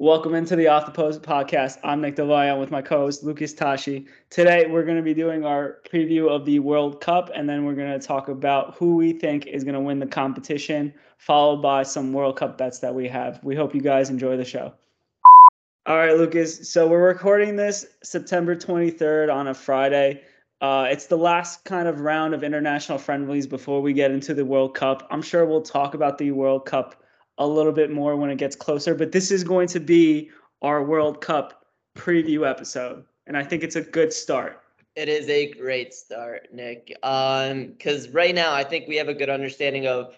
Welcome into the Off the Post podcast. I'm Nick Devayan with my co-host Lucas Tashi. Today we're going to be doing our preview of the World Cup, and then we're going to talk about who we think is going to win the competition, followed by some World Cup bets that we have. We hope you guys enjoy the show. All right, Lucas. So we're recording this September 23rd on a Friday. Uh, it's the last kind of round of international friendlies before we get into the World Cup. I'm sure we'll talk about the World Cup a little bit more when it gets closer. But this is going to be our World Cup preview episode, and I think it's a good start. It is a great start, Nick. Um, because right now I think we have a good understanding of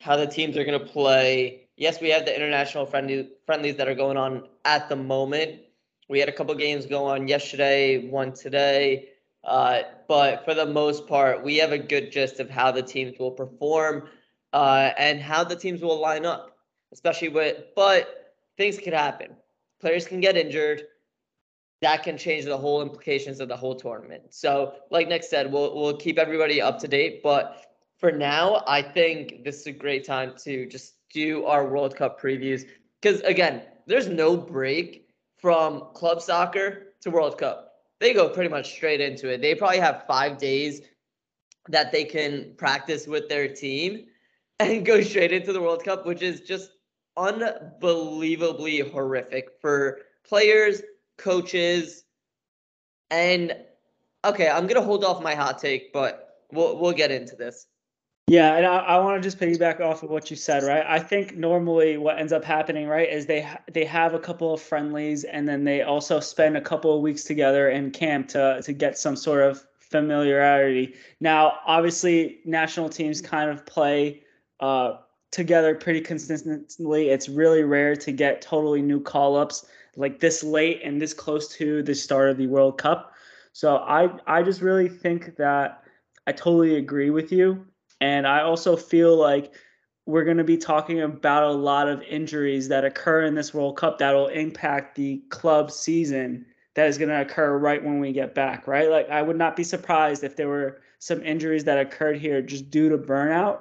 how the teams are going to play. Yes, we have the international friendly friendlies that are going on at the moment. We had a couple games go on yesterday, one today. Uh, but for the most part, we have a good gist of how the teams will perform uh, and how the teams will line up, especially with, but things could happen. Players can get injured. That can change the whole implications of the whole tournament. So, like Nick said, we'll, we'll keep everybody up to date. But for now, I think this is a great time to just do our World Cup previews. Because again, there's no break from club soccer to World Cup. They go pretty much straight into it. They probably have five days that they can practice with their team and go straight into the World Cup, which is just unbelievably horrific for players, coaches, and okay, I'm gonna hold off my hot take, but we'll we'll get into this. Yeah, and I, I want to just piggyback off of what you said, right? I think normally what ends up happening, right, is they they have a couple of friendlies, and then they also spend a couple of weeks together in camp to to get some sort of familiarity. Now, obviously, national teams kind of play uh, together pretty consistently. It's really rare to get totally new call ups like this late and this close to the start of the World Cup. So I I just really think that I totally agree with you, and I also feel like we're going to be talking about a lot of injuries that occur in this World Cup that will impact the club season that is going to occur right when we get back, right? Like I would not be surprised if there were some injuries that occurred here just due to burnout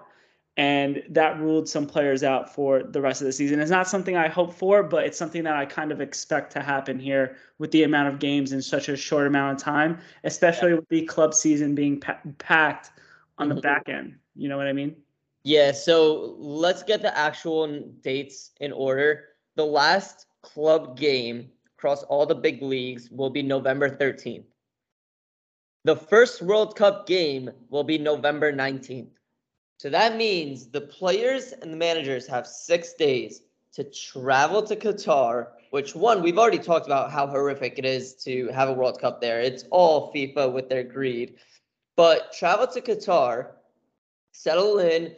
and that ruled some players out for the rest of the season. It's not something I hope for, but it's something that I kind of expect to happen here with the amount of games in such a short amount of time, especially yeah. with the club season being pa- packed on the mm-hmm. back end. You know what I mean? Yeah, so let's get the actual dates in order. The last club game across all the big leagues will be November 13th. The first World Cup game will be November 19th. So that means the players and the managers have six days to travel to Qatar, which one, we've already talked about how horrific it is to have a World Cup there. It's all FIFA with their greed. But travel to Qatar, settle in,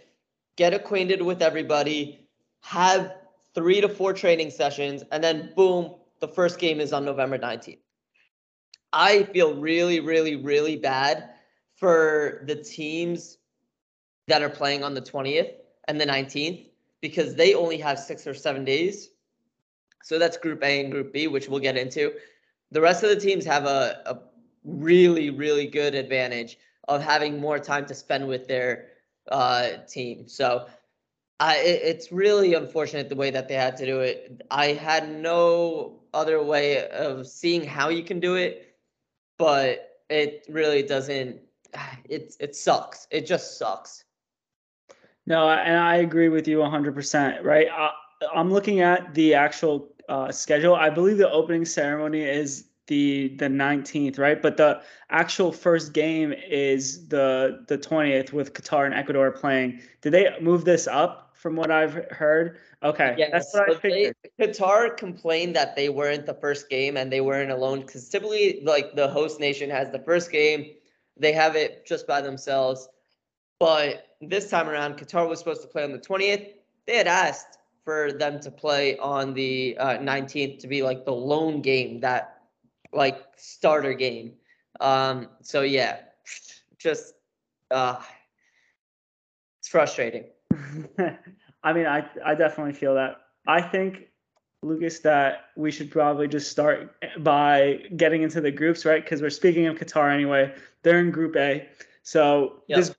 get acquainted with everybody, have three to four training sessions, and then boom, the first game is on November 19th. I feel really, really, really bad for the teams that are playing on the 20th and the 19th because they only have six or seven days. So that's Group A and Group B, which we'll get into. The rest of the teams have a, a really, really good advantage of having more time to spend with their uh, team. So I, it, it's really unfortunate the way that they had to do it. I had no other way of seeing how you can do it, but it really doesn't. It it sucks. It just sucks. No, and I agree with you 100%, right? I, I'm looking at the actual uh, schedule. I believe the opening ceremony is the the 19th, right? But the actual first game is the the 20th with Qatar and Ecuador playing. Did they move this up from what I've heard? Okay, yeah, that's what I figured. They, Qatar complained that they weren't the first game and they weren't alone because typically, like the host nation has the first game, they have it just by themselves. But this time around, Qatar was supposed to play on the 20th. They had asked for them to play on the uh, 19th to be like the lone game, that like starter game. Um, so yeah, just uh, it's frustrating. I mean, I I definitely feel that. I think Lucas, that we should probably just start by getting into the groups, right? Because we're speaking of Qatar anyway. They're in Group A. So yep. this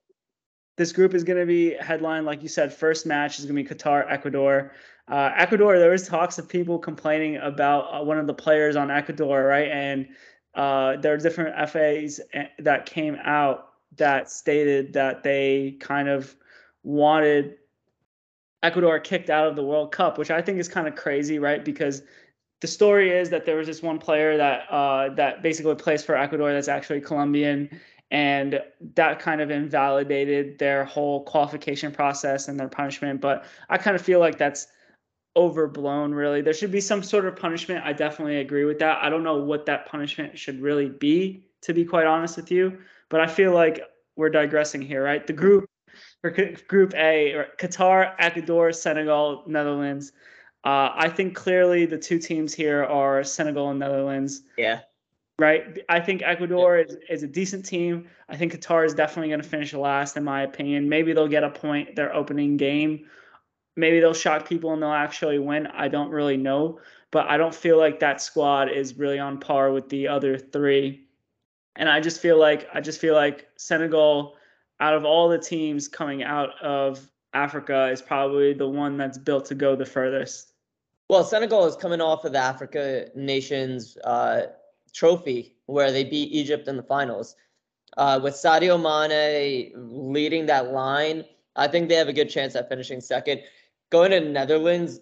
this group is going to be headline, like you said. First match is going to be Qatar, Ecuador. Uh, Ecuador, there was talks of people complaining about uh, one of the players on Ecuador, right? And uh, there are different FAs eh, that came out that stated that they kind of wanted Ecuador kicked out of the World Cup, which I think is kind of crazy, right? Because the story is that there was this one player that uh, that basically plays for Ecuador that's actually Colombian, and that kind of invalidated their whole qualification process and their punishment. But I kind of feel like that's overblown really. There should be some sort of punishment. I definitely agree with that. I don't know what that punishment should really be to be quite honest with you. But i feel like we're digressing here right? The group for group a qatar ecuador senegal netherlands. Uh, i think clearly the two teams here are senegal and netherlands. Yeah right i think ecuador is, is a decent team i think qatar is definitely going to finish last in my opinion maybe they'll get a point their opening game maybe they'll shock people and they'll actually win. I don't really know, but I don't feel like that squad is really on par with the other three. And I just feel like I just feel like Senegal, out of all the teams coming out of Africa, is probably the one that's built to go the furthest. Well, Senegal is coming off of the Africa Nations uh, trophy where they beat Egypt in the finals. Uh, with Sadio Mane leading that line, I think they have a good chance at finishing second going to Netherlands,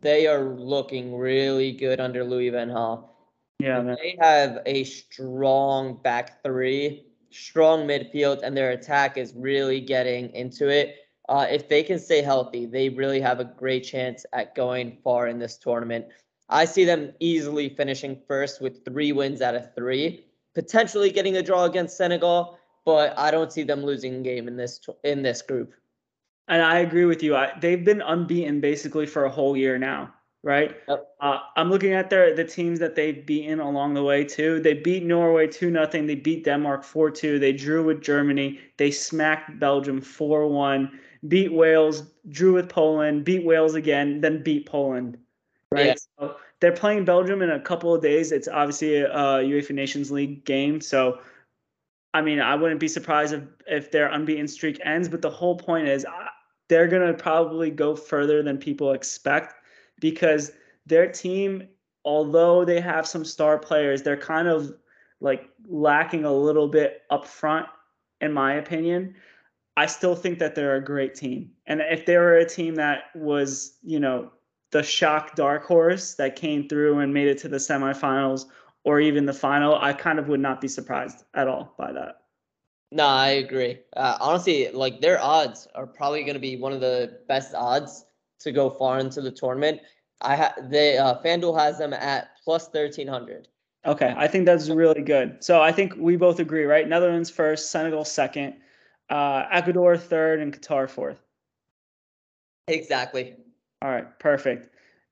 they are looking really good under Louis Van Gaal. Yeah, man. they have a strong back three, strong midfield, and their attack is really getting into it. Uh, if they can stay healthy, they really have a great chance at going far in this tournament. I see them easily finishing first with three wins out of three, potentially getting a draw against Senegal, but I don't see them losing a game in this in this group. And I agree with you. I, they've been unbeaten basically for a whole year now, right? Yep. Uh, I'm looking at their the teams that they've beaten along the way too. They beat Norway two nothing. They beat Denmark four two. They drew with Germany. They smacked Belgium four one. Beat Wales. Drew with Poland. Beat Wales again. Then beat Poland. Right. Yeah. So they're playing Belgium in a couple of days. It's obviously a, UEFA Nations League game, so. I mean, I wouldn't be surprised if, if their unbeaten streak ends, but the whole point is they're to probably go further than people expect because their team, although they have some star players, they're kind of like lacking a little bit up front, in my opinion. I still think that they're a great team. And if they were a team that was, you know, the shock dark horse that came through and made it to the semifinals or even the final, I kind of would not be surprised at all by that. No, I agree. Uh, honestly, like their odds are probably going to be one of the best odds to go far into the tournament. I ha- they uh, FanDuel has them at plus thirteen hundred. Okay, I think that's really good. So I think we both agree, right? Netherlands first, Senegal second, uh, Ecuador third, and Qatar fourth. Exactly. All right, perfect.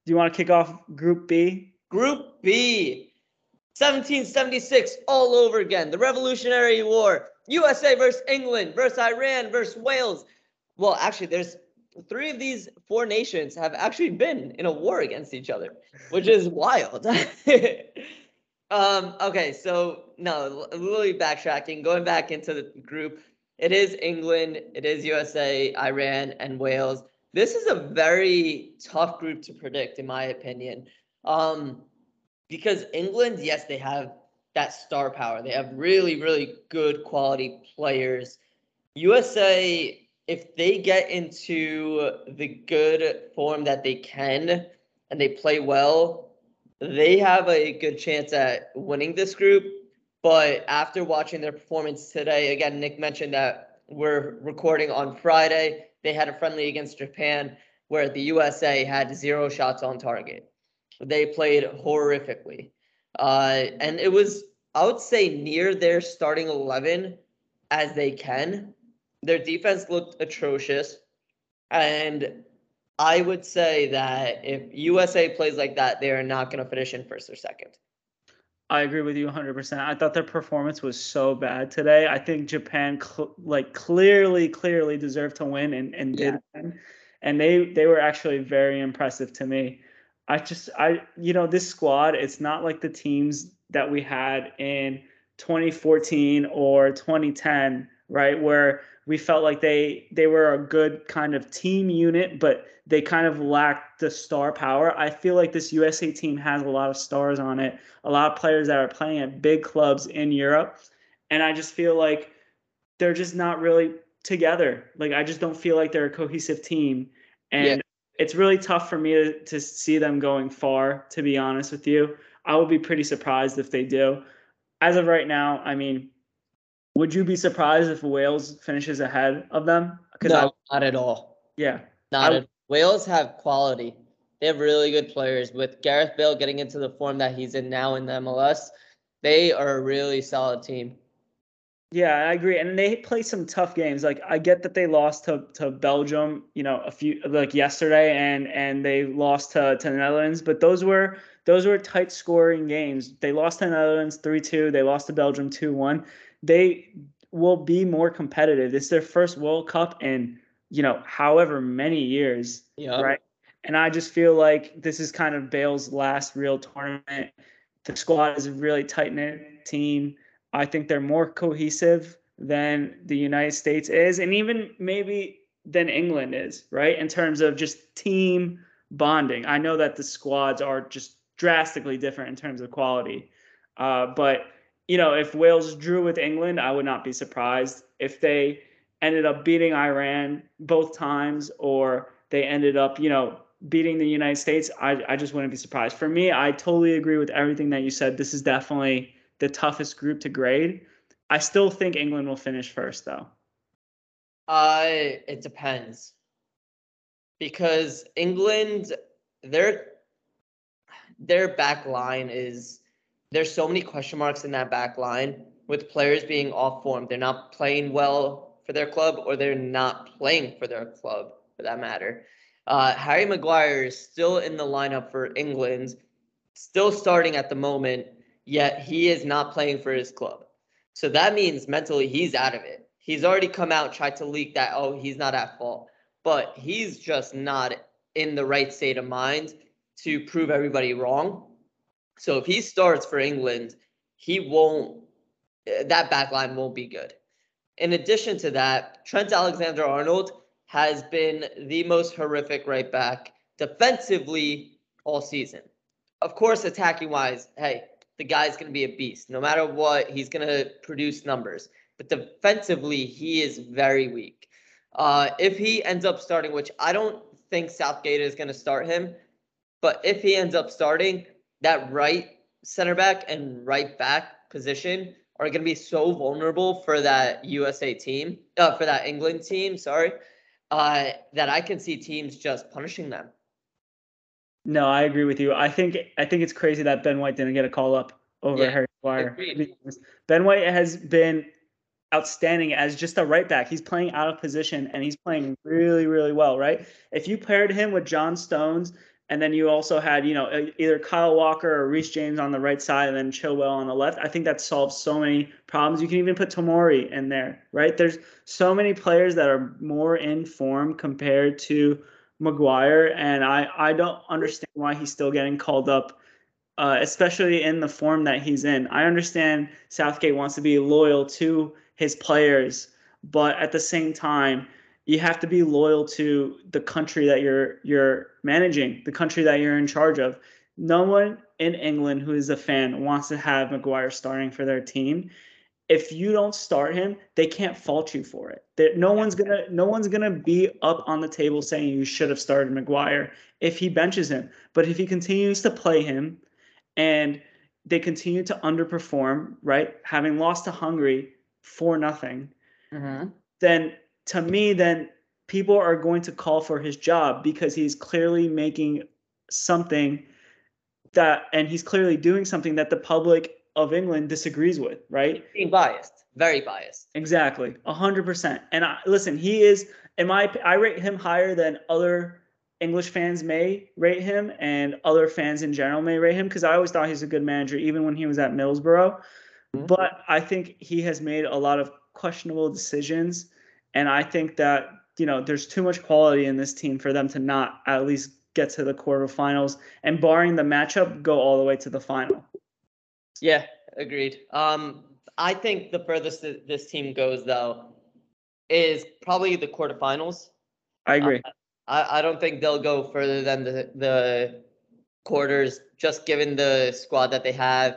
Do you want to kick off Group B? Group B, 1776, all over again. The Revolutionary War. USA versus England versus Iran versus Wales. Well, actually, there's three of these four nations have actually been in a war against each other, which is wild. um, okay, so no, literally backtracking, going back into the group. It is England, it is USA, Iran, and Wales. This is a very tough group to predict, in my opinion. Um, because England, yes, they have that star power. They have really, really good quality players. USA, if they get into the good form that they can and they play well, they have a good chance at winning this group. But after watching their performance today, again, Nick mentioned that we're recording on Friday. They had a friendly against Japan where the USA had zero shots on target. They played horrifically. Uh, and it was, I would say, near their starting 11 as they can. Their defense looked atrocious. And I would say that if USA plays like that, they are not going to finish in first or second. I agree with you 100%. I thought their performance was so bad today. I think Japan cl- like clearly clearly deserved to win and and yeah. did win. And they they were actually very impressive to me. I just I you know this squad it's not like the teams that we had in 2014 or 2010 right? Where we felt like they they were a good kind of team unit, but they kind of lacked the star power. I feel like this USA team has a lot of stars on it, a lot of players that are playing at big clubs in Europe, and I just feel like they're just not really together. Like I just don't feel like they're a cohesive team, and yeah. it's really tough for me to, to see them going far. To be honest with you, I would be pretty surprised if they do. As of right now, I mean, would you be surprised if Wales finishes ahead of them? No, I, not at all. Yeah, not I, at Wales have quality. They have really good players. With Gareth Bale getting into the form that he's in now in the MLS, they are a really solid team. Yeah, I agree. And they play some tough games. Like I get that they lost to, to Belgium, you know, a few like yesterday and and they lost to, to the Netherlands, but those were those were tight scoring games. They lost to the Netherlands 3-2, they lost to Belgium 2-1. They will be more competitive. It's their first World Cup in, you know, however many years. Yeah. Right. And I just feel like this is kind of Bale's last real tournament. The squad is a really tight knit team I think they're more cohesive than the United States is, and even maybe than England is, right? In terms of just team bonding. I know that the squads are just drastically different in terms of quality. Uh, but, you know, if Wales drew with England, I would not be surprised. If they ended up beating Iran both times or they ended up, you know, beating the United States, I, I just wouldn't be surprised. For me, I totally agree with everything that you said. This is definitely the toughest group to grade. I still think England will finish first, though. Uh, it depends because England, their their back line is there's so many question marks in that back line with players being off form. They're not playing well for their club, or they're not playing for their club, for that matter. Uh, Harry Maguire is still in the lineup for England, still starting at the moment, yet he is not playing for his club. So that means mentally he's out of it. He's already come out, tried to leak that, oh, he's not at fault. But he's just not in the right state of mind to prove everybody wrong. So if he starts for England, he won't, that back line won't be good. In addition to that, Trent Alexander Arnold has been the most horrific right back defensively all season. Of course, attacking wise, hey, the guy's going to be a beast. No matter what, he's going to produce numbers. But defensively, he is very weak. Uh, if he ends up starting, which I don't think Southgate is going to start him, but if he ends up starting, that right center back and right back position are going to be so vulnerable for that USA team, uh, for that England team, sorry, uh, that I can see teams just punishing them. No, I agree with you. I think I think it's crazy that Ben White didn't get a call up over yeah, Harry Maguire. Ben White has been outstanding as just a right back. He's playing out of position and he's playing really, really well, right? If you paired him with John Stones and then you also had, you know, either Kyle Walker or Reece James on the right side and then Chilwell on the left, I think that solves so many problems. You can even put Tomori in there, right? There's so many players that are more in form compared to Maguire, and I I don't understand why he's still getting called up, uh, especially in the form that he's in. I understand Southgate wants to be loyal to his players, but at the same time, you have to be loyal to the country that you're you're managing, the country that you're in charge of. No one in England who is a fan wants to have Maguire starting for their team if you don't start him, they can't fault you for it. That no one's gonna no one's gonna be up on the table saying you should have started Maguire if he benches him. But if he continues to play him and they continue to underperform, right? Having lost to Hungary four nothing, mm-hmm. then to me, then people are going to call for his job because he's clearly making something that and he's clearly doing something that the public of England disagrees with, right? Being biased, very biased. Exactly, hundred percent. And I, listen, he is. In my, I rate him higher than other English fans may rate him, and other fans in general may rate him because I always thought he's a good manager, even when he was at Middlesbrough. Mm-hmm. But I think he has made a lot of questionable decisions, and I think that you know there's too much quality in this team for them to not at least get to the quarterfinals, and barring the matchup, go all the way to the final. Yeah, agreed. Um, I think the furthest this team goes, though, is probably the quarterfinals. I agree. I, I don't think they'll go further than the the quarters, just given the squad that they have.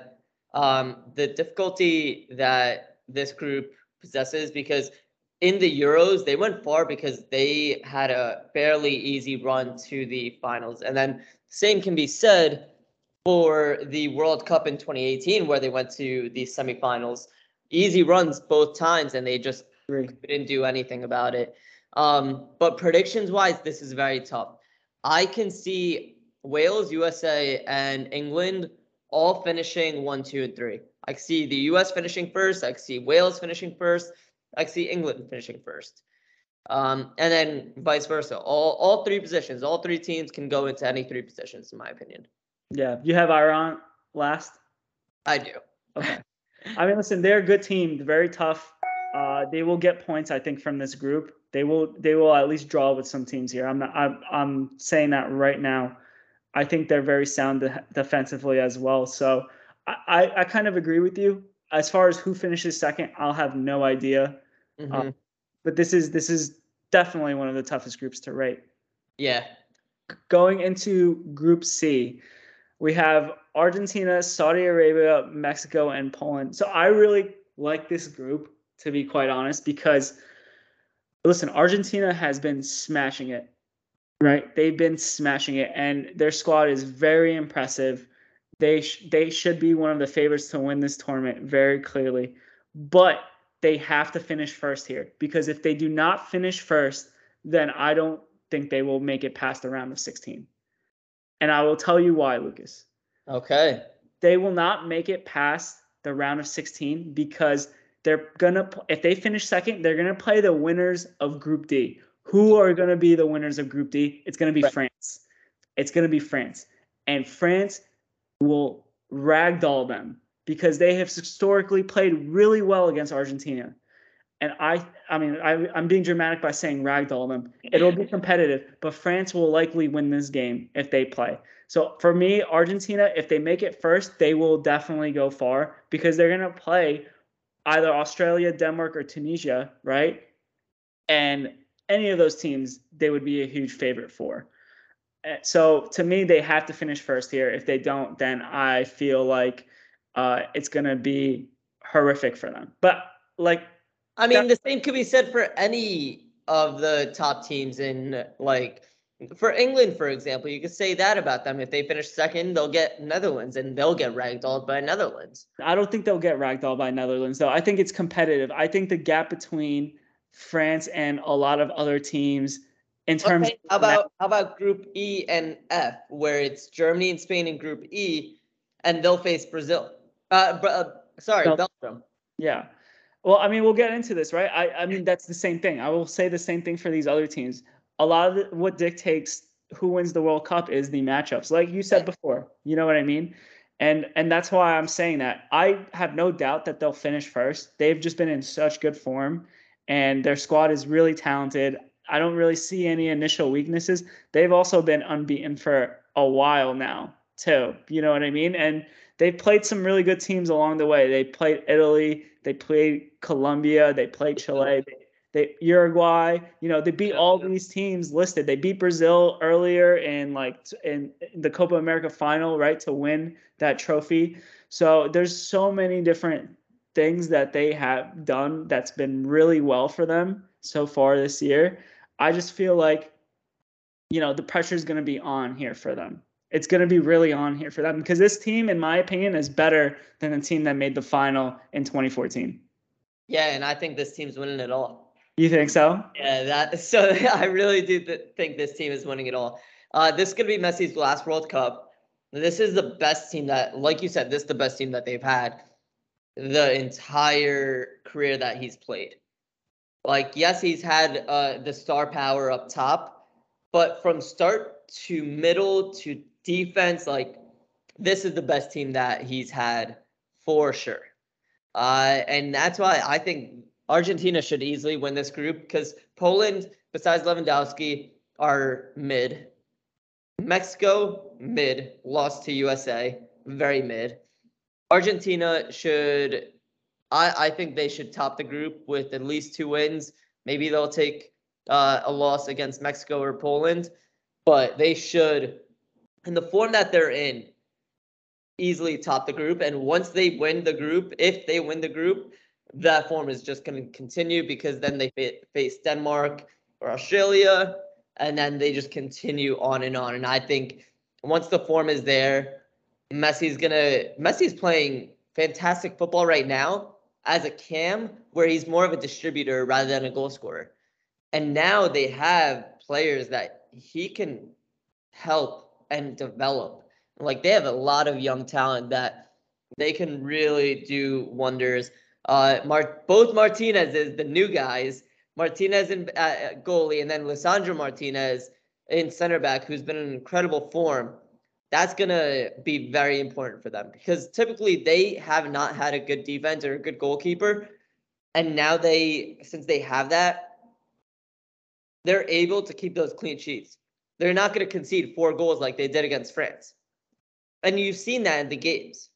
Um, the difficulty that this group possesses because in the Euros they went far because they had a fairly easy run to the finals, and then same can be said for the World Cup in 2018 where they went to the semifinals. Easy runs both times, and they just didn't do anything about it. Um, but predictions wise, this is very tough. I can see Wales, USA, and England all finishing one, two, and three. I see the US finishing first. I see Wales finishing first. I see England finishing first. Um, and then vice versa. All all three positions, all three teams can go into any three positions, in my opinion. Yeah. You have Iran last? I do. Okay. I mean, listen, they're a good team. Very tough. Uh, they will get points, I think, from this group. They will. They will at least draw with some teams here. I'm not. I'm, I'm saying that right now. I think they're very sound de- defensively as well. So I, I, I, kind of agree with you. As far as who finishes second, I'll have no idea. Mhm. Um, but this is this is definitely one of the toughest groups to rate. yeah. Going into Group C, we have Argentina, Saudi Arabia, Mexico, and Poland. So I really like this group, to be quite honest, because listen, Argentina has been smashing it, right? They've been smashing it, and their squad is very impressive. They sh- they should be one of the favorites to win this tournament very clearly, but they have to finish first here because if they do not finish first, then I don't think they will make it past the round of 16. And I will tell you why, Lucas. Okay. They will not make it past the round of 16 because they're gonna if they finish second, they're gonna play the winners of Group D. Who are gonna be the winners of Group D? It's gonna be Right. France. It's gonna be France, and France will ragdoll them because they have historically played really well against Argentina. And I, I mean, I, I'm being dramatic by saying ragdoll them. It'll be competitive, but France will likely win this game if they play. So for me, Argentina, if they make it first, they will definitely go far because they're going to play either Australia, Denmark, or Tunisia, right? And any of those teams, they would be a huge favorite for. Uh, So to me, they have to finish first here. If they don't, then I feel like uh, it's going to be horrific for them. But like, I mean, the same could be said for any of the top teams in like for England, for example. You could say that about them. If they finish second, they'll get Netherlands and they'll get ragdolled by Netherlands. I don't think they'll get ragdolled by Netherlands, though. I think it's competitive. I think the gap between France and a lot of other teams, in terms, Okay, how about how about Group E and F, where it's Germany and Spain in Group E, and they'll face Brazil. Uh, Br- uh sorry, Bel- Belgium. yeah. Well, I mean, we'll get into this, right? I, I mean, that's the same thing. I will say the same thing for these other teams. A lot of the, what dictates who wins the World Cup is the matchups, like you said before. You know what I mean? And and that's why I'm saying that. I have no doubt that they'll finish first. They've just been in such good form, and their squad is really talented. I don't really see any initial weaknesses. They've also been unbeaten for a while now, too. You know what I mean? And they've played some really good teams along the way. They played Italy, they played Colombia, they played Chile, they, they Uruguay. You know, they beat all these teams listed. They beat Brazil earlier in like in, in the Copa America final, right, to win that trophy. So there's so many different things that they have done that's been really well for them so far this year. I just feel like you know the pressure is going to be on here for them it's going to be really on here for them because this team, in my opinion, is better than the team that made the final in 2014. Yeah, and I think this team's winning it all. You think so? Yeah, that so I really do th- think this team is winning it all. Uh, this is gonna be Messi's last World Cup. This is the best team that, like you said, this is the best team that they've had the entire career that he's played. Like, yes, he's had uh, the star power up top, but from start to middle to defense, like this is the best team that he's had for sure. Uh, and that's why I think Argentina should easily win this group because Poland, besides Lewandowski, are mid. Mexico, mid, lost to USA, very mid. Argentina should, I, I think they should top the group with at least two wins. Maybe they'll take uh, a loss against Mexico or Poland, but they should, in the form that they're in, easily top the group. And once they win the group, if they win the group, that form is just going to continue because then they face Denmark or Australia, and then they just continue on and on. And I think once the form is there, Messi's gonna Messi's playing fantastic football right now as a cam where he's more of a distributor rather than a goal scorer. And now they have players that he can help and develop. Like they have a lot of young talent that they can really do wonders. Uh, Mar- both Martinez is the new guys. Martinez in uh, goalie, and then Lisandro Martinez in center back, who's been in incredible form. That's gonna be very important for them because typically they have not had a good defense or a good goalkeeper, and now they, since they have that, they're able to keep those clean sheets. They're not going to concede four goals like they did against France, and you've seen that in the games.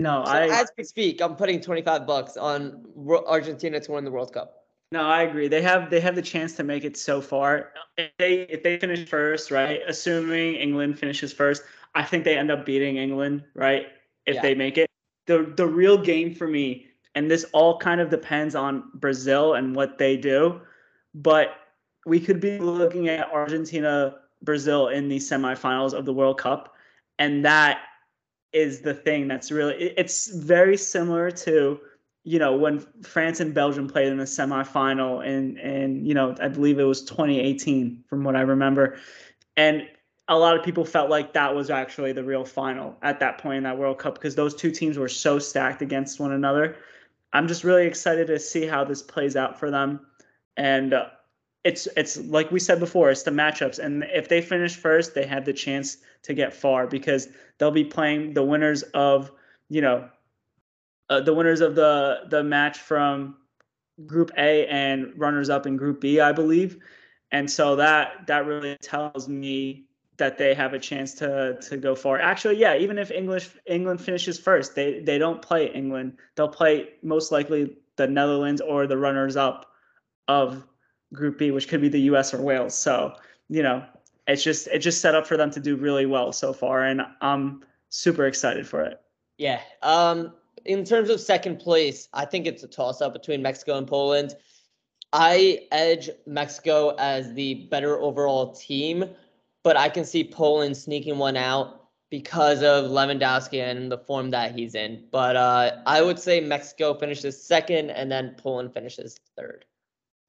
No, so I as we speak, I'm putting 25 bucks on Argentina to win the World Cup. No, I agree. They have they have the chance to make it so far. If they if they finish first, right? Assuming England finishes first, I think they end up beating England, right? If yeah. they make it. The the real game for me, and this all kind of depends on Brazil and what they do, but we could be looking at Argentina Brazil in the semifinals of the World Cup, and that is the thing that's really it's very similar to you know when France and Belgium played in the semifinal and and you know I believe it was 2018 from what I remember. And a lot of people felt like that was actually the real final at that point in that World Cup because those two teams were so stacked against one another. I'm just really excited to see how this plays out for them. And uh, it's it's like we said before, it's the matchups, and if they finish first, they have the chance to get far because they'll be playing the winners of you know uh, the winners of the the match from Group A and runners up in Group B, I believe, and so that that really tells me that they have a chance to to go far. Actually, yeah, even if English England finishes first, they they don't play England. They'll play most likely the Netherlands or the runners up of Group B, which could be the U.S. or Wales. So you know, it's just it's just set up for them to do really well so far, and I'm super excited for it. Yeah. Um. In terms of second place, I think it's a toss up between Mexico and Poland. I edge Mexico as the better overall team, but I can see Poland sneaking one out because of Lewandowski and the form that he's in. But uh, I would say Mexico finishes second, and then Poland finishes third.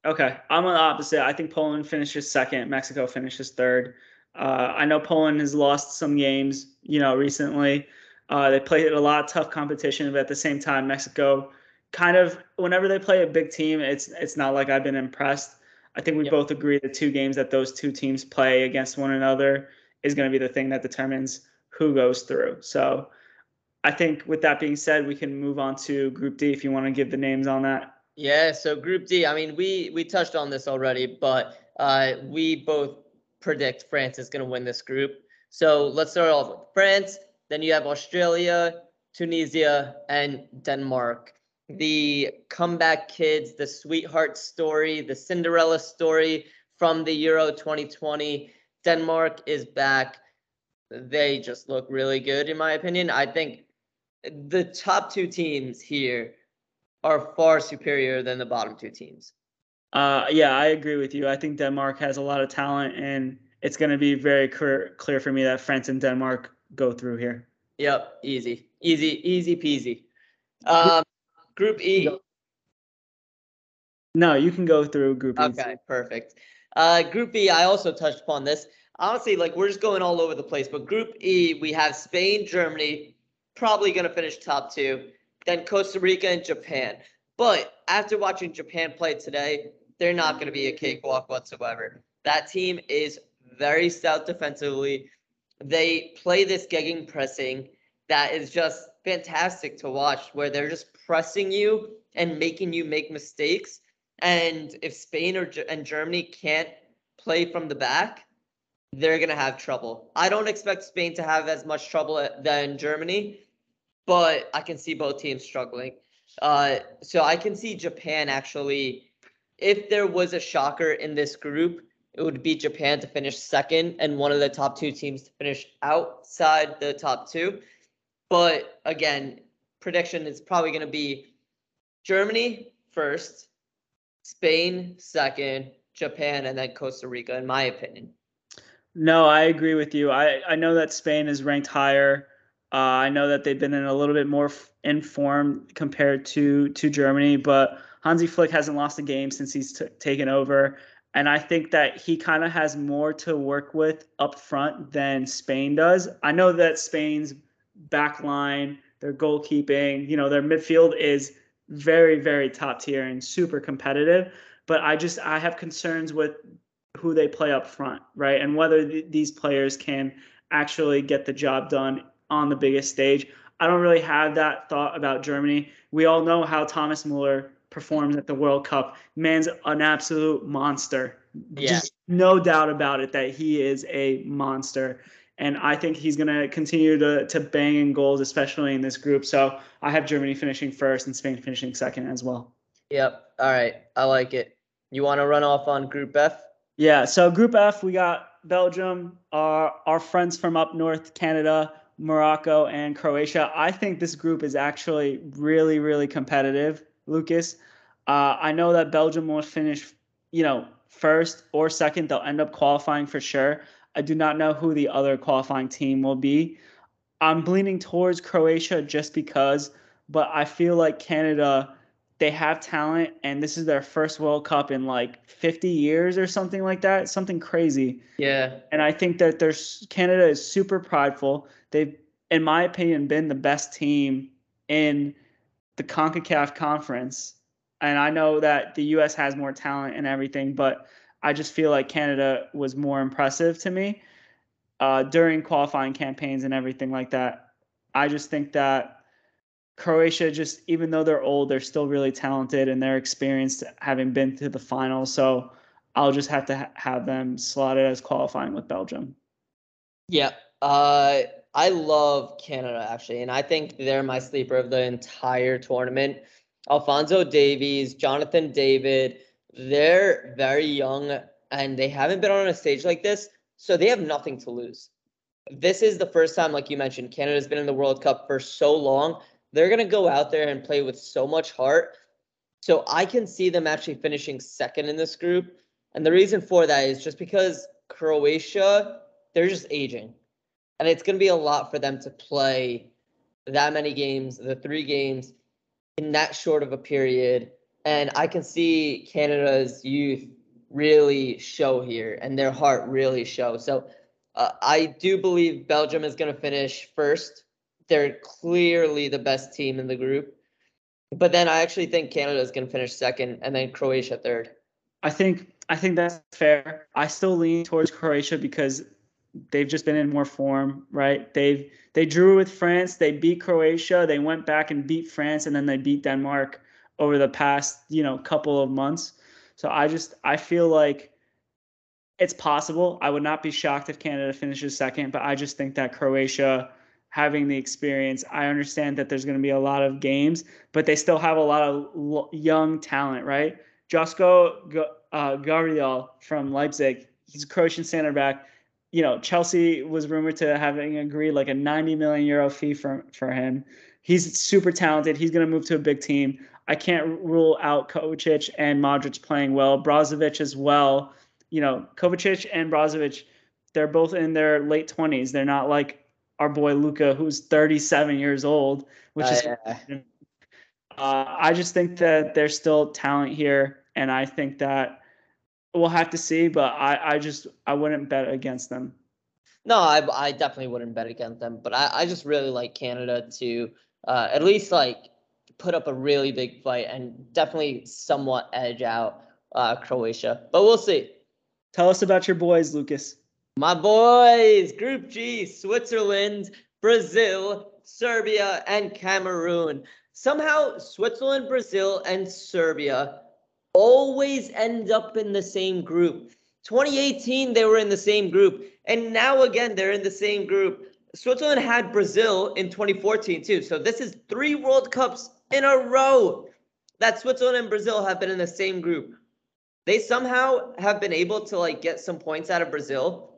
Okay, I'm on the opposite. I think Poland finishes second. Mexico finishes third. Uh, I know Poland has lost some games, you know, recently. Uh, they played a lot of tough competition, but at the same time, Mexico kind of whenever they play a big team, it's it's not like I've been impressed. I think we yep. both agree the two games that those two teams play against one another is going to be the thing that determines who goes through. So I think with that being said, we can move on to Group D if you want to give the names on that. Yeah, so Group D, I mean, we we touched on this already, but uh, we both predict France is going to win this group. So let's start off with France. Then you have Australia, Tunisia, and Denmark. The comeback kids, the sweetheart story, the Cinderella story from the Euro 2020. Denmark is back. They just look really good, in my opinion. I think the top two teams here are far superior than the bottom two teams. Uh, yeah, I agree with you. I think Denmark has a lot of talent, and it's going to be very clear, clear for me that France and Denmark go through here. Yep, easy, easy, easy peasy. Um, group E. No, you can go through Group E. Okay, perfect. Uh, group E, I also touched upon this. Honestly, like we're just going all over the place, but Group E, we have Spain, Germany, probably going to finish top two then Costa Rica and Japan. But after watching Japan play today, they're not going to be a cakewalk whatsoever. That team is very stout defensively. They play this gegenpressing that is just fantastic to watch, where they're just pressing you and making you make mistakes. And if Spain or and Germany can't play from the back, they're gonna have trouble. I don't expect Spain to have as much trouble than Germany, but I can see both teams struggling. Uh, so I can see Japan actually if there was a shocker in this group, it would be Japan to finish second and one of the top two teams to finish outside the top two. But again, prediction is probably going to be Germany first, Spain second, Japan, and then Costa Rica, in my opinion. No, I agree with you. I, I know that Spain is ranked higher. Uh, I know that they've been in a little bit more f- in form compared to to Germany, but Hansi Flick hasn't lost a game since he's t- taken over, and I think that he kind of has more to work with up front than Spain does. I know that Spain's back line, their goalkeeping, you know, their midfield is very very top tier and super competitive, but I just I have concerns with who they play up front, right? And whether th- these players can actually get the job done on the biggest stage. I don't really have that thought about Germany. We all know how Thomas Muller performs at the World Cup. Man's an absolute monster. Yeah. Just no doubt about it that he is a monster. And I think he's going to continue to to bang in goals, especially in this group. So I have Germany finishing first and Spain finishing second as well. Yep. All right. I like it. You want to run off on Group F? Yeah. So Group F, we got Belgium, our our friends from up north, Canada, Morocco, and Croatia. I think this group is actually really, really competitive, Lucas. Uh, I know that Belgium will finish, you know, first or second. They'll end up qualifying for sure. I do not know who the other qualifying team will be. I'm leaning towards Croatia just because, but I feel like Canada, they have talent, and this is their first World Cup in like 50 years or something like that, something crazy. Yeah. And I think that there's Canada is super prideful. They've, in my opinion, been the best team in the CONCACAF conference. And I know that the US has more talent and everything, but I just feel like Canada was more impressive to me uh, during qualifying campaigns and everything like that. I just think that Croatia, just even though they're old, they're still really talented and they're experienced, having been to the final. So I'll just have to ha- have them slotted as qualifying with Belgium. Yeah. Uh, I love Canada actually, and I think they're my sleeper of the entire tournament. Alphonso Davies, Jonathan David, they're very young and they haven't been on a stage like this, so they have nothing to lose. This is the first time, like you mentioned, Canada's been in the World Cup for so long. They're gonna go out there and play with so much heart. So I can see them actually finishing second in this group. And the reason for that is just because Croatia, they're just aging. And it's going to be a lot for them to play that many games, the three games in that short of a period. And I can see Canada's youth really show here and their heart really show. So uh, I do believe Belgium is going to finish first. They're clearly the best team in the group. But then I actually think Canada is going to finish second and then Croatia third. I think I think that's fair. I still lean towards Croatia because they've just been in more form, right? They've they drew with France, they beat Croatia, they went back and beat France, and then they beat Denmark over the past you know couple of months. So I just I feel like it's possible. I would not be shocked if Canada finishes second, but I just think that Croatia having the experience, I understand that there's going to be a lot of games, but they still have a lot of young talent, right? Josko uh, Gvardiol from Leipzig, he's a Croatian center back. You know, Chelsea was rumored to having agreed like a 90 million euro fee for for him. He's super talented. He's going to move to a big team. I can't rule out Kovacic and Modric playing well. Brozovic as well. You know, Kovacic and Brozovic, they're both in their late 20s. They're not like our boy Luca, who's 37 years old, which Uh, is. yeah. Uh, I just think that there's still talent here, and I think that we'll have to see. But I, I just I wouldn't bet against them. No, I, I definitely wouldn't bet against them, but I, I just really like Canada to uh, at least like put up a really big fight and definitely somewhat edge out uh, Croatia. But we'll see. Tell us about your boys, Lucas. My boys, Group G, Switzerland, Brazil, Serbia, and Cameroon. Somehow, Switzerland, Brazil, and Serbia always end up in the same group. 2018, they were in the same group. And now again, they're in the same group. Switzerland had Brazil in 2014 too. So this is three World Cups in a row that Switzerland and Brazil have been in the same group. they somehow have been able to like get some points out of Brazil.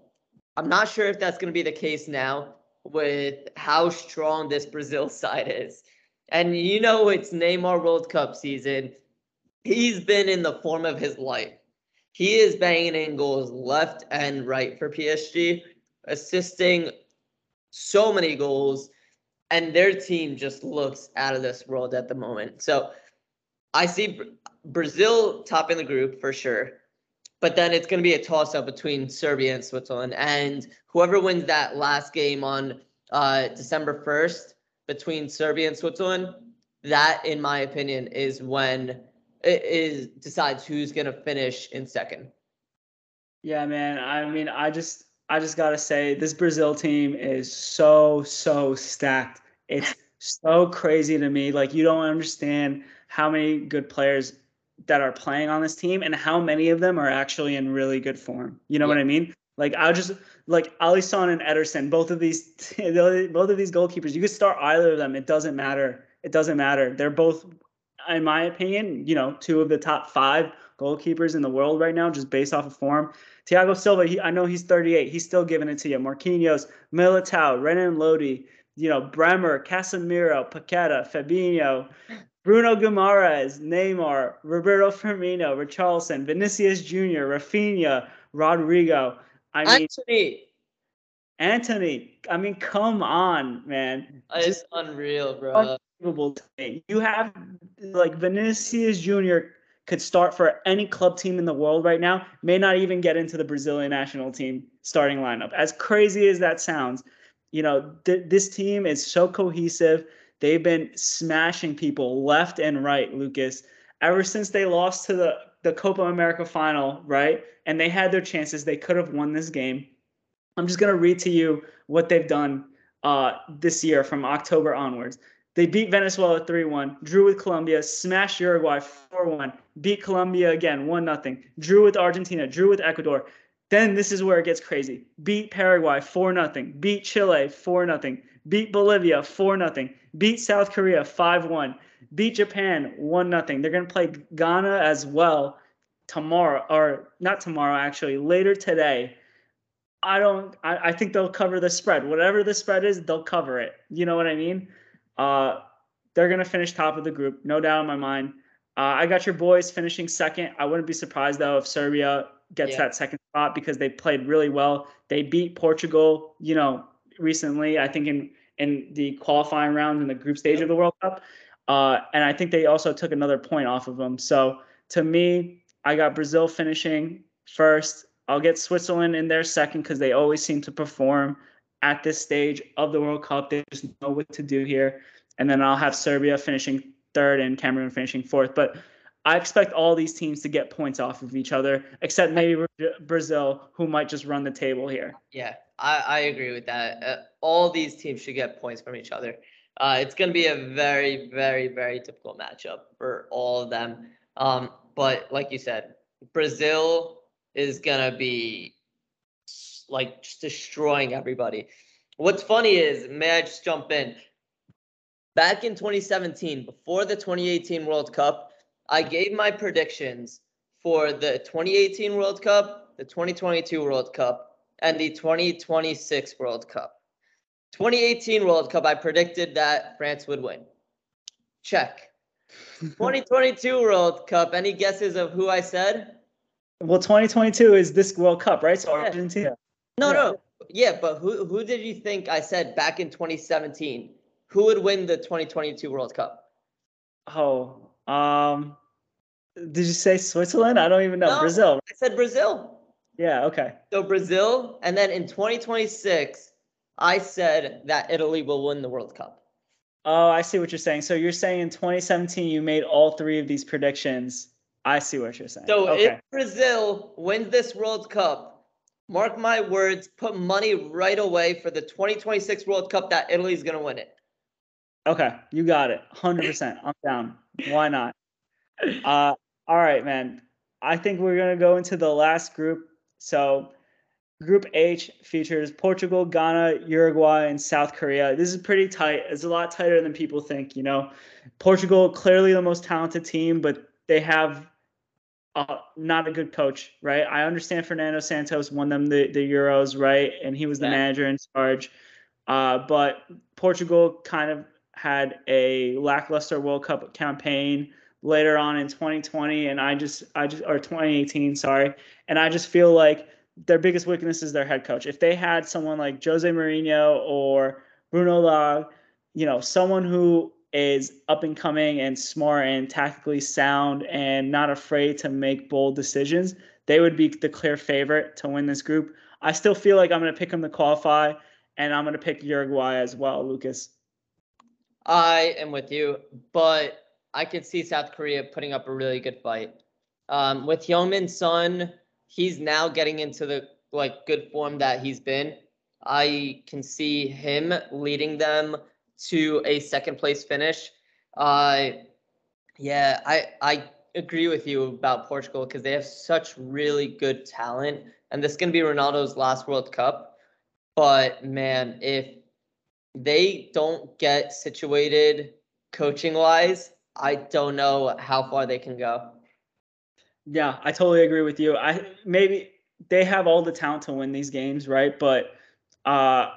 I'm not sure if that's going to be the case now with how strong this Brazil side is. And you know, it's Neymar World Cup season. He's been in the form of his life. He is banging in goals left and right for PSG, assisting so many goals, and their team just looks out of this world at the moment. So I see Brazil topping the group for sure. But then it's going to be a toss up between Serbia and Switzerland. And whoever wins that last game on uh, December 1st between Serbia and Switzerland, that, in my opinion, is when is decides who's going to finish in second. Yeah, man. I mean, I just I just got to say this Brazil team is so so stacked. It's so crazy to me. Like you don't understand how many good players that are playing on this team and how many of them are actually in really good form. You know yeah. what I mean? Like I'll just like Alisson and Ederson, both of these both of these goalkeepers, you could start either of them. It doesn't matter. It doesn't matter. They're both in my opinion, you know, two of the top 5 goalkeepers in the world right now just based off of form. Thiago Silva, he, I know he's 38. He's still giving it to you. Marquinhos, Militao, Renan Lodi, you know, Bremer, Casemiro, Paqueta, Fabinho, Bruno Guimaraes, Neymar, Roberto Firmino, Richarlison, Vinicius Jr., Raphinha, Rodrygo. I mean, Antony. Antony. I mean, come on, man. It's Just unreal, bro. Unbelievable. You have like Vinicius Jr. could start for any club team in the world right now. May not even get into the Brazilian national team starting lineup. As crazy as that sounds, you know, th- this team is so cohesive They've been smashing people left and right, Lucas. Ever since they lost to the, the Copa America final, right? And they had their chances. They could have won this game. I'm just going to read to you what they've done uh, this year from October onwards. They beat Venezuela 3 1, drew with Colombia, smashed Uruguay 4 1, beat Colombia again 1 0, drew with Argentina, drew with Ecuador. Then this is where it gets crazy. Beat Paraguay 4 0, beat Chile 4 0, beat Bolivia 4 0, beat South Korea 5 1, beat Japan 1 0. They're going to play Ghana as well tomorrow, or not tomorrow, actually, later today. I don't, I, I think they'll cover the spread. Whatever the spread is, they'll cover it. You know what I mean? Uh, they're going to finish top of the group, no doubt in my mind. Uh, I got your boys finishing second. I wouldn't be surprised though if Serbia gets yeah. that second spot because they played really well. They beat Portugal, you know, recently. I think in in the qualifying round in the group stage yep. of the World Cup. Uh, and I think they also took another point off of them. So to me, I got Brazil finishing first. I'll get Switzerland in there second because they always seem to perform at this stage of the World Cup. They just know what to do here. And then I'll have Serbia finishing third and Cameroon finishing fourth. But I expect all these teams to get points off of each other, except maybe Brazil, who might just run the table here. Yeah, I, I agree with that. Uh, all these teams should get points from each other. Uh, it's going to be a very, very, very difficult matchup for all of them. Um, but like you said, Brazil is going to be like just destroying everybody. What's funny is, may I just jump in? Back in 2017, before the 2018 World Cup, I gave my predictions for the 2018 World Cup, the 2022 World Cup, and the 2026 World Cup. 2018 World Cup, I predicted that France would win. Check. 2022 World Cup, any guesses of who I said? Well, 2022 is this World Cup, right? So yeah. Argentina. No, yeah. no. Yeah, but who who did you think I said back in 2017? Who would win the 2022 World Cup? Oh, um did you say Switzerland? I don't even know. No, Brazil. I said Brazil. Yeah, okay. So Brazil, and then in 2026, I said that Italy will win the World Cup. Oh, I see what you're saying. So you're saying in 2017 you made all three of these predictions. I see what you're saying. So okay. if Brazil wins this World Cup, mark my words, put money right away for the 2026 World Cup that Italy's going to win it. Okay, you got it. 100%. I'm down. Why not? Uh all right, man. I think we're going to go into the last group so Group H features Portugal, Ghana, Uruguay, and South Korea. This is pretty tight. It's a lot tighter than people think. You know, Portugal clearly the most talented team, but they have uh, not a good coach, right? I understand Fernando Santos won them the, the Euros, right? And he was the yeah. manager in charge. Uh, but Portugal kind of had a lackluster World Cup campaign later on in 2020, and I just, I just, or 2018, sorry, and I just feel like their biggest weakness is their head coach. If they had someone like Jose Mourinho or Bruno Lage, you know, someone who is up and coming and smart and tactically sound and not afraid to make bold decisions, they would be the clear favorite to win this group. I still feel like I'm going to pick them to qualify, and I'm going to pick Uruguay as well, Lucas. I am with you, but I could see South Korea putting up a really good fight. Um, with Heung-min Son, he's now getting into the like good form that he's been. I can see him leading them to a second place finish. Uh, yeah, I I agree with you about Portugal because they have such really good talent, and this is gonna be Ronaldo's last World Cup. But man, if they don't get situated coaching wise, I don't know how far they can go. Yeah, I totally agree with you. I maybe they have all the talent to win these games, right? But uh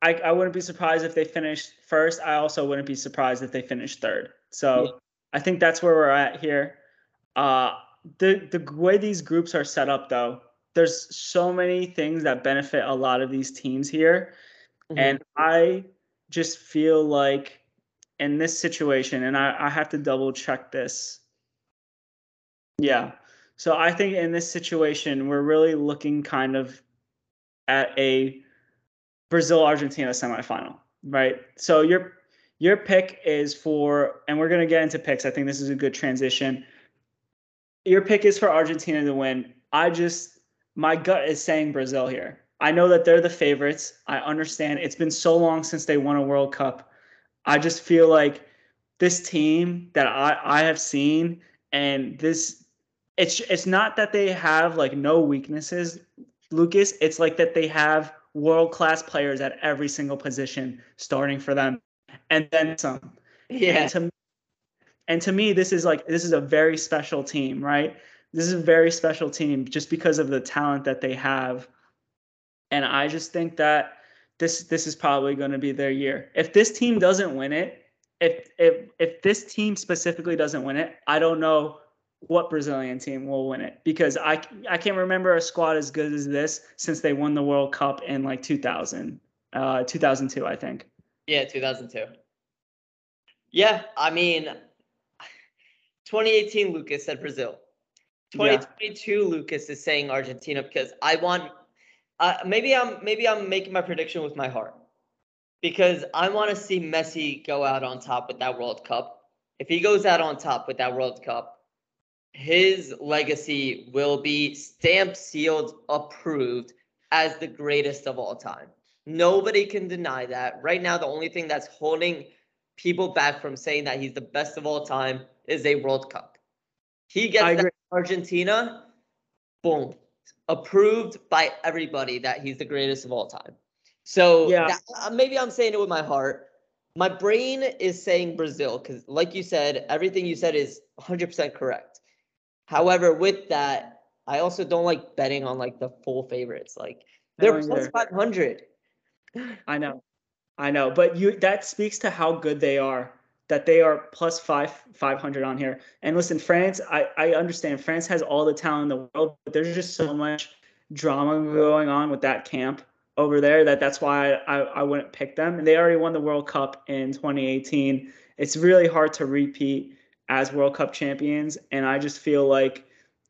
I, I wouldn't be surprised if they finished first. I also wouldn't be surprised if they finished third. So yeah. I think that's where we're at here. Uh, the the way these groups are set up, though, there's so many things that benefit a lot of these teams here, mm-hmm. and I just feel like in this situation, and I, I have to double check this. Yeah. So I think in this situation, we're really looking kind of at a Brazil Argentina semifinal, right? So your your pick is for, and we're gonna get into picks. I think this is a good transition. Your pick is for Argentina to win. I just my gut is saying Brazil here. I know that they're the favorites. I understand it's been so long since they won a World Cup. I just feel like this team that I, I have seen and this it's it's not that they have like no weaknesses, Lucas. It's like that they have world class players at every single position starting for them, and then some. Yeah. And to, and to me, this is like this is a very special team, right? This is a very special team just because of the talent that they have, and I just think that this this is probably going to be their year. If this team doesn't win it, if if if this team specifically doesn't win it, I don't know what Brazilian team will win it because I I can't remember a squad as good as this since they won the World Cup in like 2000, uh, 2002, I think. Yeah, 2002. Yeah, I mean, 2018 Lucas said Brazil. 2022 yeah. Lucas is saying Argentina because I want. Uh, maybe I'm maybe I'm making my prediction with my heart because I want to see Messi go out on top with that World Cup. If he goes out on top with that World Cup, his legacy will be stamped, sealed, approved as the greatest of all time. Nobody can deny that. Right now, the only thing that's holding people back from saying that he's the best of all time is a World Cup. He gets Argentina, boom, approved by everybody that he's the greatest of all time. So yeah. That, uh, maybe I'm saying it with my heart. My brain is saying Brazil because, like you said, everything you said is 100% correct. However, with that, I also don't like betting on like the full favorites. Like they're plus five hundred. I know, I know, but you that speaks to how good they are. That they are plus five five hundred on here. And listen, France, I I understand France has all the talent in the world, but there's just so much drama going on with that camp over there that that's why I, I wouldn't pick them. And they already won the World Cup in 2018. It's really hard to repeat as World Cup champions. And I just feel like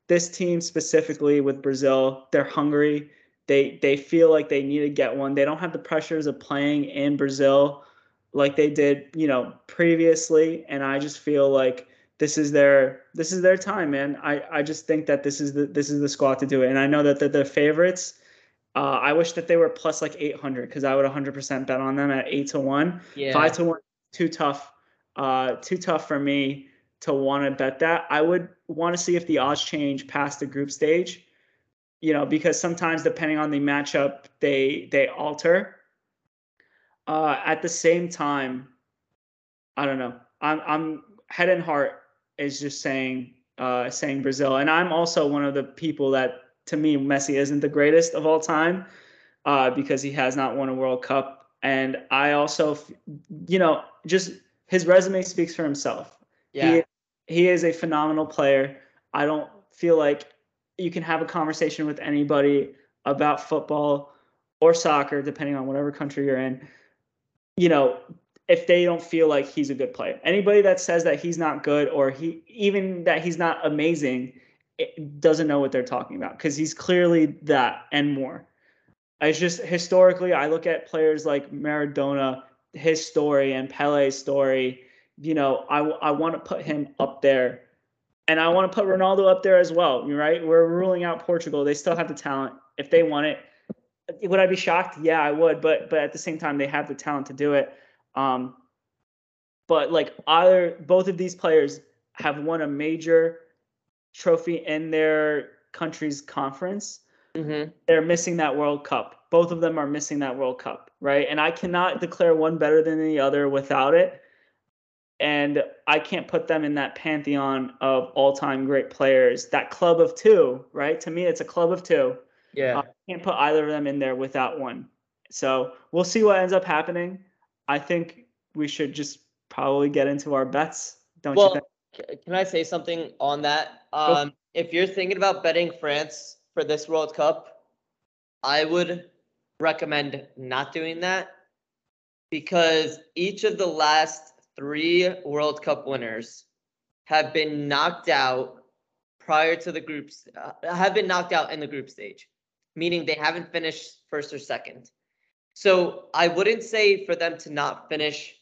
this team specifically with Brazil, they're hungry. They they feel like they need to get one. They don't have the pressures of playing in Brazil like they did, you know, previously. And I just feel like this is their this is their time, man. I, I just think that this is the this is the squad to do it. And I know that they're the favorites. Uh, I wish that they were plus like 800 because I would 100% bet on them at eight to one. Yeah. Five to one, too tough. Uh, too tough for me to want to bet that. I would want to see if the odds change past the group stage, you know, because sometimes depending on the matchup, they they alter. Uh, at the same time, I don't know. I'm I'm head and heart is just saying uh, saying Brazil, and I'm also one of the people that to me Messi isn't the greatest of all time uh, because he has not won a World Cup, and I also, you know, just his resume speaks for himself. Yeah. He, he is a phenomenal player. I don't feel like you can have a conversation with anybody about football or soccer, depending on whatever country you're in. You know, if they don't feel like he's a good player. Anybody that says that he's not good or he even that he's not amazing doesn't know what they're talking about because he's clearly that and more. It's just historically, I look at players like Maradona, his story, and Pele's story. You know, I, I want to put him up there. And I want to put Ronaldo up there as well, right? We're ruling out Portugal. They still have the talent. If they want it, would I be shocked? Yeah, I would. But but at the same time, they have the talent to do it. Um, but like either both of these players have won a major trophy in their country's conference. Mm-hmm. They're missing that World Cup. Both of them are missing that World Cup, right? And I cannot declare one better than the other without it. And I can't put them in that pantheon of all-time great players. That club of two, right? To me, it's a club of two. Yeah. Uh, I can't put either of them in there without one. So we'll see what ends up happening. I think we should just probably get into our bets. Don't well, you think? Can I say something on that? Um, if you're thinking about betting France for this World Cup, I would recommend not doing that because each of the last three World Cup winners have been knocked out prior to the groups, uh, have been knocked out in the group stage, meaning they haven't finished first or second. So I wouldn't say for them to not finish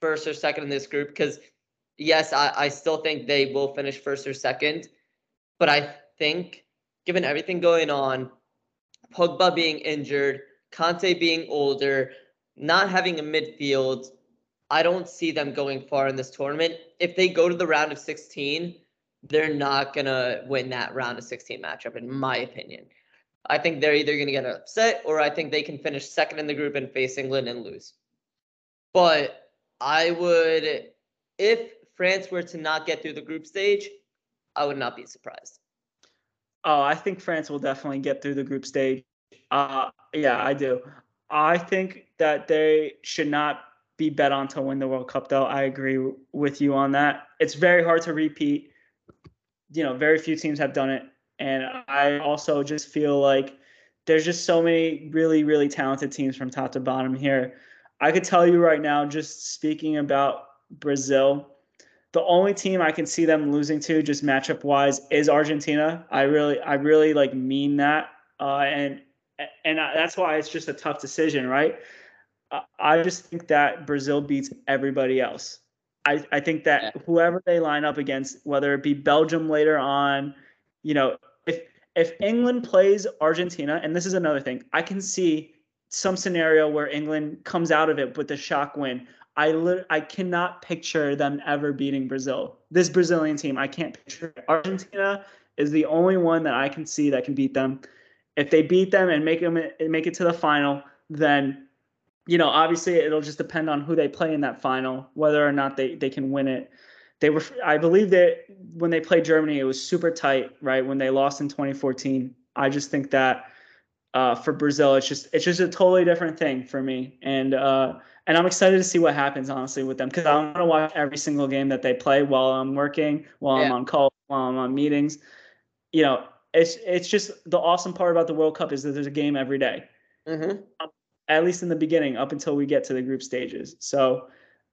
first or second in this group because yes, I, I still think they will finish first or second. But I think given everything going on, Pogba being injured, Kanté being older, not having a midfield, I don't see them going far in this tournament. If they go to the round of 16, they're not gonna win that round of 16 matchup, in my opinion. I think they're either going to get upset or I think they can finish second in the group and face England and lose. But I would, if France were to not get through the group stage, I would not be surprised. Oh, I think France will definitely get through the group stage. Uh, yeah, I do. I think that they should not be bet on to win the World Cup, though. I agree with you on that. It's very hard to repeat. You know, very few teams have done it. And I also just feel like there's just so many really, really talented teams from top to bottom here. I could tell you right now, just speaking about Brazil, the only team I can see them losing to, just matchup wise, is Argentina. I really, I really like mean that, uh, and and that's why it's just a tough decision, right? I just think that Brazil beats everybody else. I, I think that whoever they line up against, whether it be Belgium later on, you know, if if England plays Argentina, and this is another thing, I can see some scenario where England comes out of it with a shock win. I li- I cannot picture them ever beating Brazil. This Brazilian team, I can't picture. Argentina is the only one that I can see that can beat them. If they beat them and make them make it to the final, then you know obviously it'll just depend on who they play in that final, whether or not they they can win it they were i believe that when they played germany it was super tight right when they lost in 2014 i just think that uh, for brazil it's just it's just a totally different thing for me and uh, and i'm excited to see what happens honestly with them because i want to watch every single game that they play while i'm working while yeah. i'm on call while i'm on meetings you know it's it's just the awesome part about the world cup is that there's a game every day. Mm-hmm. At least in the beginning up until we get to the group stages so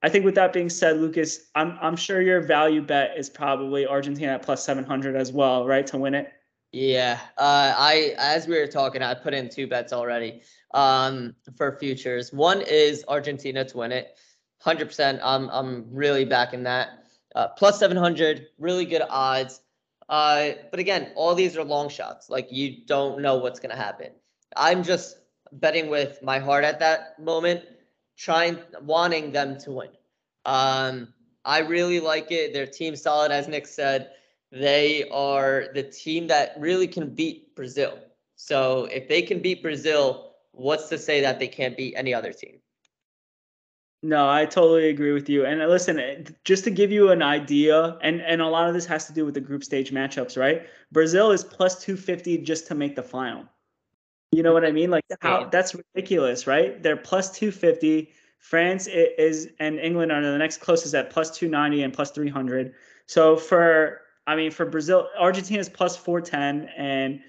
I think with that being said, Lucas, I'm I'm sure your value bet is probably Argentina at plus 700 as well, right, to win it. Yeah, uh, I as we were talking, I put in two bets already um, for futures. One is Argentina to win it, hundred percent. I'm I'm really backing that. Uh, plus 700, really good odds. Uh, but again, all these are long shots. Like you don't know what's gonna happen. I'm just betting with my heart at that moment trying wanting them to win. Um, I really like it. Their team solid, as Nick said. They are the team that really can beat Brazil. So if they can beat Brazil, what's to say that they can't beat any other team? No, I totally agree with you. And uh, listen, eh, just to give you an idea, and and a lot of this has to do with the group stage matchups, right? Brazil is plus 250 just to make the final. You know what I mean? Like how that's ridiculous, right? They're plus 250. France is and England are the next closest at plus 290 and plus 300. So for I mean for Brazil, Argentina is plus 410 and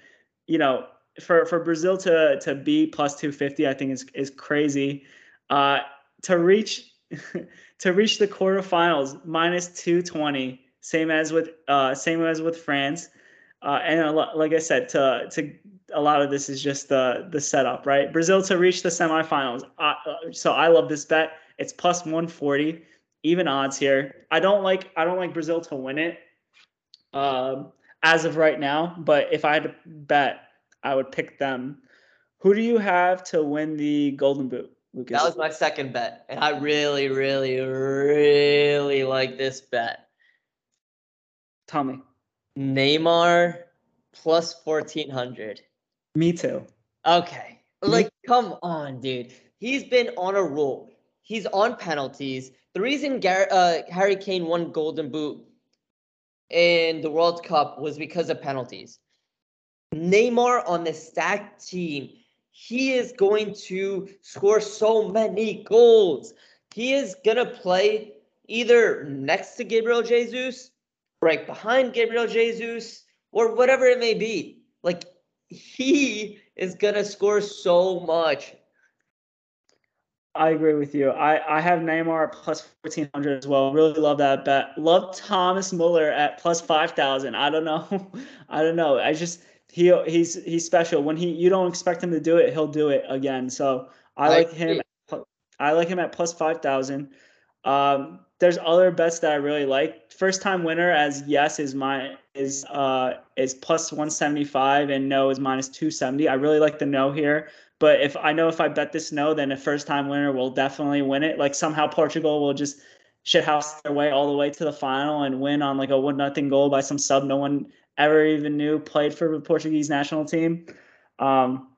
you know, for for Brazil to to be plus 250, I think is is crazy. Uh to reach to reach the quarterfinals minus 220 same as with uh same as with france uh and lot, like i said to to a lot of this is just the the setup right brazil to reach the semifinals uh, so i love this bet it's plus 140 even odds here i don't like i don't like brazil to win it um as of right now but if i had to bet i would pick them who do you have to win the golden boot Lucas. That was my second bet, and I really, really, really like this bet. Tell me. Neymar plus fourteen hundred. Me too. Okay, like come on, dude. He's been on a roll. He's on penalties. The reason Gar- uh, Harry Kane won Golden Boot in the World Cup was because of penalties. Neymar on the stacked team he is going to score so many goals. He is going to play either next to Gabriel Jesus, right behind Gabriel Jesus, or whatever it may be. Like, he is going to score so much. I agree with you. I, I have Neymar at plus 1400 as well. Really love that bet. Love Thomas Muller at plus 5000. I don't know. I don't know. I just he he's he's special. When he you don't expect him to do it, he'll do it again. So I, like him. I like him at plus five thousand. Um, there's other bets that I really like. First time winner as yes is my is uh is plus 175 and no is minus 270. I really like the no here. But if I know if I bet this no, then a first time winner will definitely win it. Like somehow Portugal will just shithouse their way all the way to the final and win on like a one nothing goal by some sub no one ever even knew played for the Portuguese national team. Um,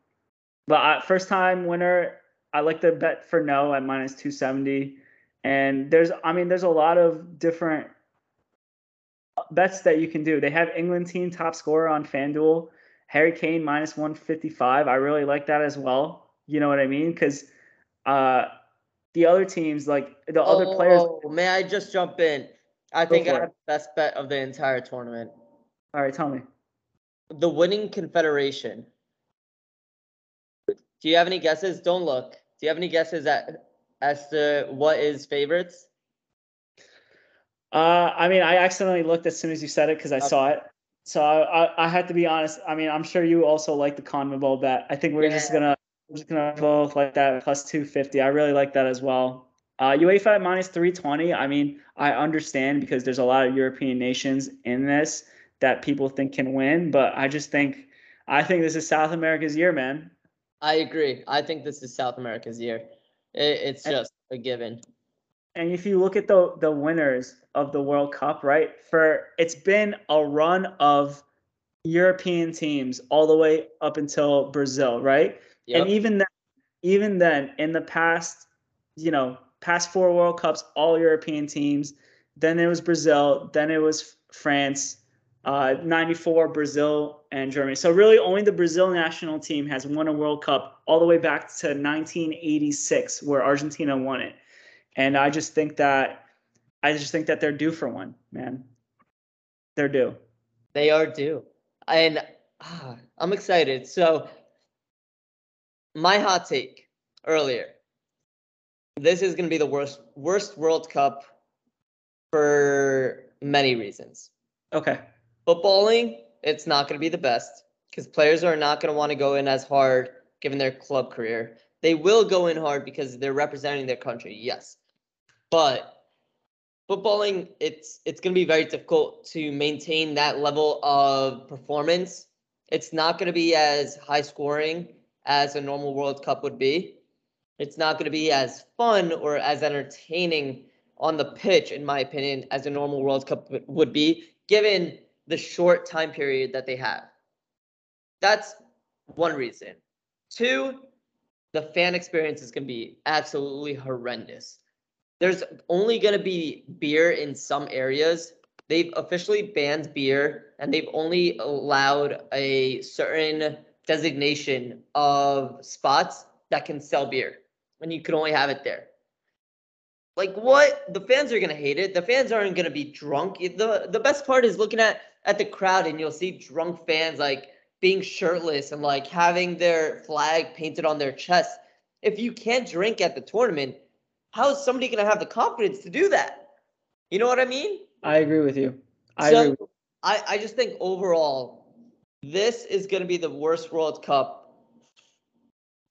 but I, first time winner, I like the bet for no at minus 270. And there's, I mean, there's a lot of different bets that you can do. They have England team top scorer on FanDuel, Harry Kane minus 155. I really like that as well. You know what I mean? Because uh, the other teams, like the oh, other players. Oh, may I just jump in? I think I have the best bet of the entire tournament. All right, tell me. The winning confederation. Do you have any guesses? Don't look. Do you have any guesses at, as to what is favorites? Uh, I mean, I accidentally looked as soon as you said it because I okay. saw it. So I, I, I had to be honest. I mean, I'm sure you also like the CONMEBOL bet. I think we're yeah. just gonna we're just gonna both like that plus 250. I really like that as well. Uh, UEFA minus 320. I mean, I understand because there's a lot of European nations in this that people think can win. But I just think I think this is South America's year, man. I agree. I think this is South America's year. It, it's and, just a given. And if you look at the the winners of the World Cup, right? For it's been a run of European teams all the way up until Brazil, right? Yep. And even then, even then, in the past, you know, past four World Cups, all European teams. Then it was Brazil. Then it was France uh, 94 Brazil and Germany. So really only the Brazil national team has won a World Cup all the way back to 1986 where Argentina won it. And I just think that I just think that they're due for one, man. They're due. They are due. And uh, I'm excited. So my hot take earlier. This is going to be the worst worst World Cup for many reasons. Okay. Footballing, it's not going to be the best because players are not going to want to go in as hard given their club career. They will go in hard because they're representing their country, yes. But footballing, it's it's going to be very difficult to maintain that level of performance. It's not going to be as high scoring as a normal World Cup would be. It's not going to be as fun or as entertaining on the pitch, in my opinion, as a normal World Cup would be, given the short time period that they have. That's one reason. Two, the fan experience is going to be absolutely horrendous. there's only going to be beer in some areas. They've officially banned beer and they've only allowed a certain designation of spots that can sell beer. And you can only have it there. Like what? The fans are gonna hate it. The fans aren't gonna be drunk. The the best part is looking at at the crowd and you'll see drunk fans like being shirtless and like having their flag painted on their chest. If you can't drink at the tournament, how is somebody gonna have the confidence to do that? You know what I mean? I agree with you. I so, agree. I, I just think overall, this is gonna be the worst World Cup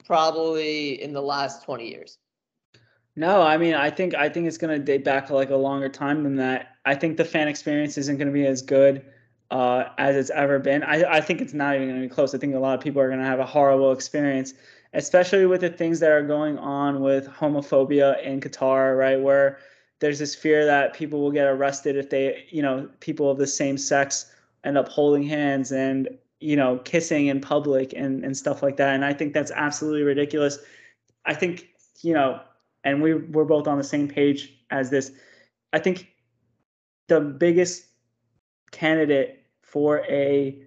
probably in the last 20 years. No, I mean, I think I think it's going to date back to like a longer time than that. I think the fan experience isn't going to be as good uh, as it's ever been. I, I think it's not even going to be close. I think a lot of people are going to have a horrible experience, especially with the things that are going on with homophobia in Qatar, right? Where there's this fear that people will get arrested if they, you know, people of the same sex end up holding hands and, you know, kissing in public and, and stuff like that. And I think that's absolutely ridiculous. I think, you know, and we we're both on the same page as this. I think the biggest candidate for a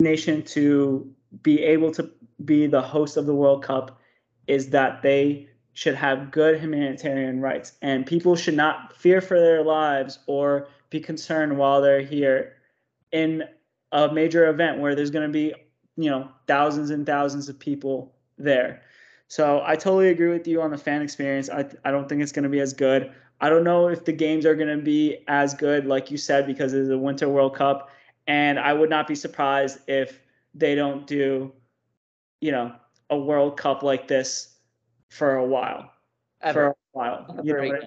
nation to be able to be the host of the World Cup is that they should have good humanitarian rights and people should not fear for their lives or be concerned while they're here in a major event where there's going to be you know thousands and thousands of people there so I totally agree with you on the fan experience. I, I don't think it's going to be as good. I don't know if the games are going to be as good, like you said, because it's a Winter World Cup. And I would not be surprised if they don't do, you know, a World Cup like this for a while. Ever. For a while. You know I mean?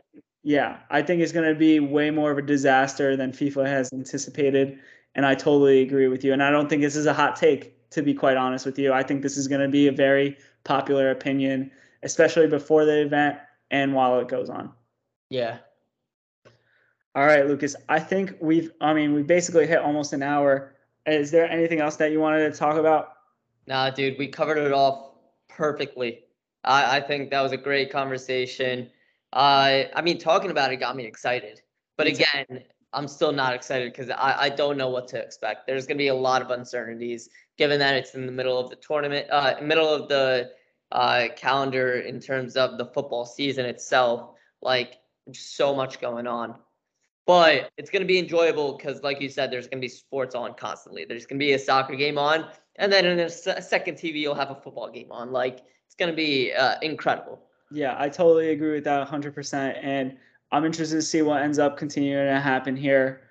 Yeah, I think it's going to be way more of a disaster than FIFA has anticipated. And I totally agree with you. And I don't think this is a hot take, to be quite honest with you. I think this is going to be a very popular opinion, especially before the event and while it goes on. Yeah. All right, Lucas. I think we've, I mean, we basically hit almost an hour. Is there anything else that you wanted to talk about? Nah, dude, we covered it off perfectly. I, I think that was a great conversation. Uh, I mean, talking about it got me excited. But again, I'm still not excited because I, I don't know what to expect. There's going to be a lot of uncertainties given that it's in the middle of the tournament, uh, middle of the uh, calendar in terms of the football season itself. Like so much going on. But it's going to be enjoyable because, like you said, there's going to be sports on constantly. There's going to be a soccer game on, and then in a second TV, you'll have a football game on. Like it's going to be uh, incredible. Yeah, I totally agree with that 100%. And I'm interested to see what ends up continuing to happen here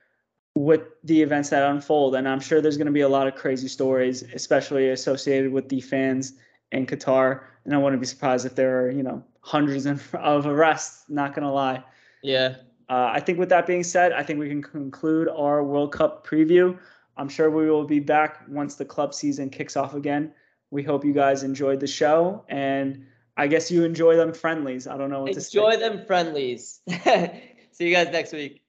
with the events that unfold. And I'm sure there's going to be a lot of crazy stories, especially associated with the fans in Qatar. And I wouldn't be surprised if there are, you know, hundreds of arrests, not going to lie. Yeah. Uh, I think with that being said, I think we can conclude our World Cup preview. I'm sure we will be back once the club season kicks off again. We hope you guys enjoyed the show and I guess you enjoy them friendlies. I don't know what enjoy to say. Enjoy them friendlies. See you guys next week.